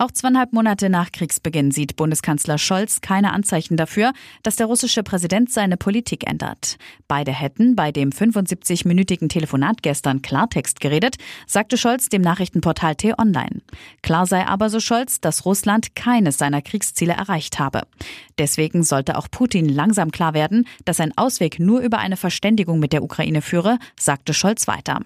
Auch zweieinhalb Monate nach Kriegsbeginn sieht Bundeskanzler Scholz keine Anzeichen dafür, dass der russische Präsident seine Politik ändert. Beide hätten bei dem 75-minütigen Telefonat gestern Klartext geredet, sagte Scholz dem Nachrichtenportal T-Online. Klar sei aber, so Scholz, dass Russland keines seiner Kriegsziele erreicht habe. Deswegen sollte auch Putin langsam klar werden, dass ein Ausweg nur über eine Verständigung mit der Ukraine führe, sagte Scholz weiter.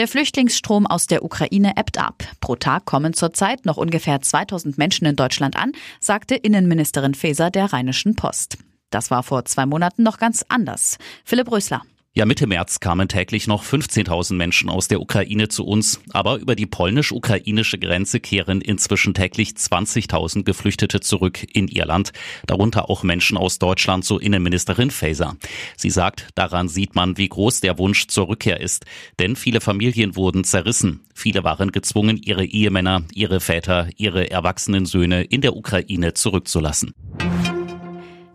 Der Flüchtlingsstrom aus der Ukraine ebbt ab. Pro Tag kommen zurzeit noch ungefähr 2000 Menschen in Deutschland an, sagte Innenministerin Faeser der Rheinischen Post. Das war vor zwei Monaten noch ganz anders. Philipp Rösler. Ja, Mitte März kamen täglich noch 15.000 Menschen aus der Ukraine zu uns, aber über die polnisch-ukrainische Grenze kehren inzwischen täglich 20.000 Geflüchtete zurück in ihr Land, darunter auch Menschen aus Deutschland, so Innenministerin Faeser. Sie sagt, daran sieht man, wie groß der Wunsch zur Rückkehr ist, denn viele Familien wurden zerrissen. Viele waren gezwungen, ihre Ehemänner, ihre Väter, ihre erwachsenen Söhne in der Ukraine zurückzulassen.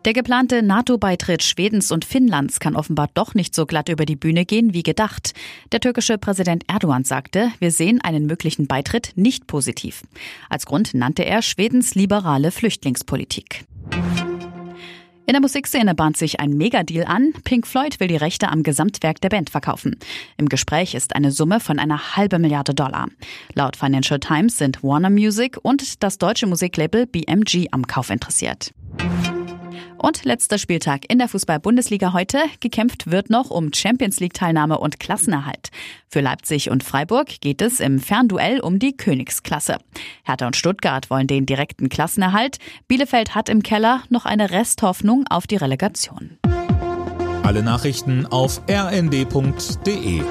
Der geplante NATO-Beitritt Schwedens und Finnlands kann offenbar doch nicht so glatt über die Bühne gehen wie gedacht. Der türkische Präsident Erdogan sagte, wir sehen einen möglichen Beitritt nicht positiv. Als Grund nannte er Schwedens liberale Flüchtlingspolitik. In der Musikszene bahnt sich ein Megadeal an. Pink Floyd will die Rechte am Gesamtwerk der Band verkaufen. Im Gespräch ist eine Summe von einer halben Milliarde Dollar. Laut Financial Times sind Warner Music und das deutsche Musiklabel BMG am Kauf interessiert. Und letzter Spieltag in der Fußball-Bundesliga heute. Gekämpft wird noch um Champions League-Teilnahme und Klassenerhalt. Für Leipzig und Freiburg geht es im Fernduell um die Königsklasse. Hertha und Stuttgart wollen den direkten Klassenerhalt. Bielefeld hat im Keller noch eine Resthoffnung auf die Relegation. Alle Nachrichten auf rnd.de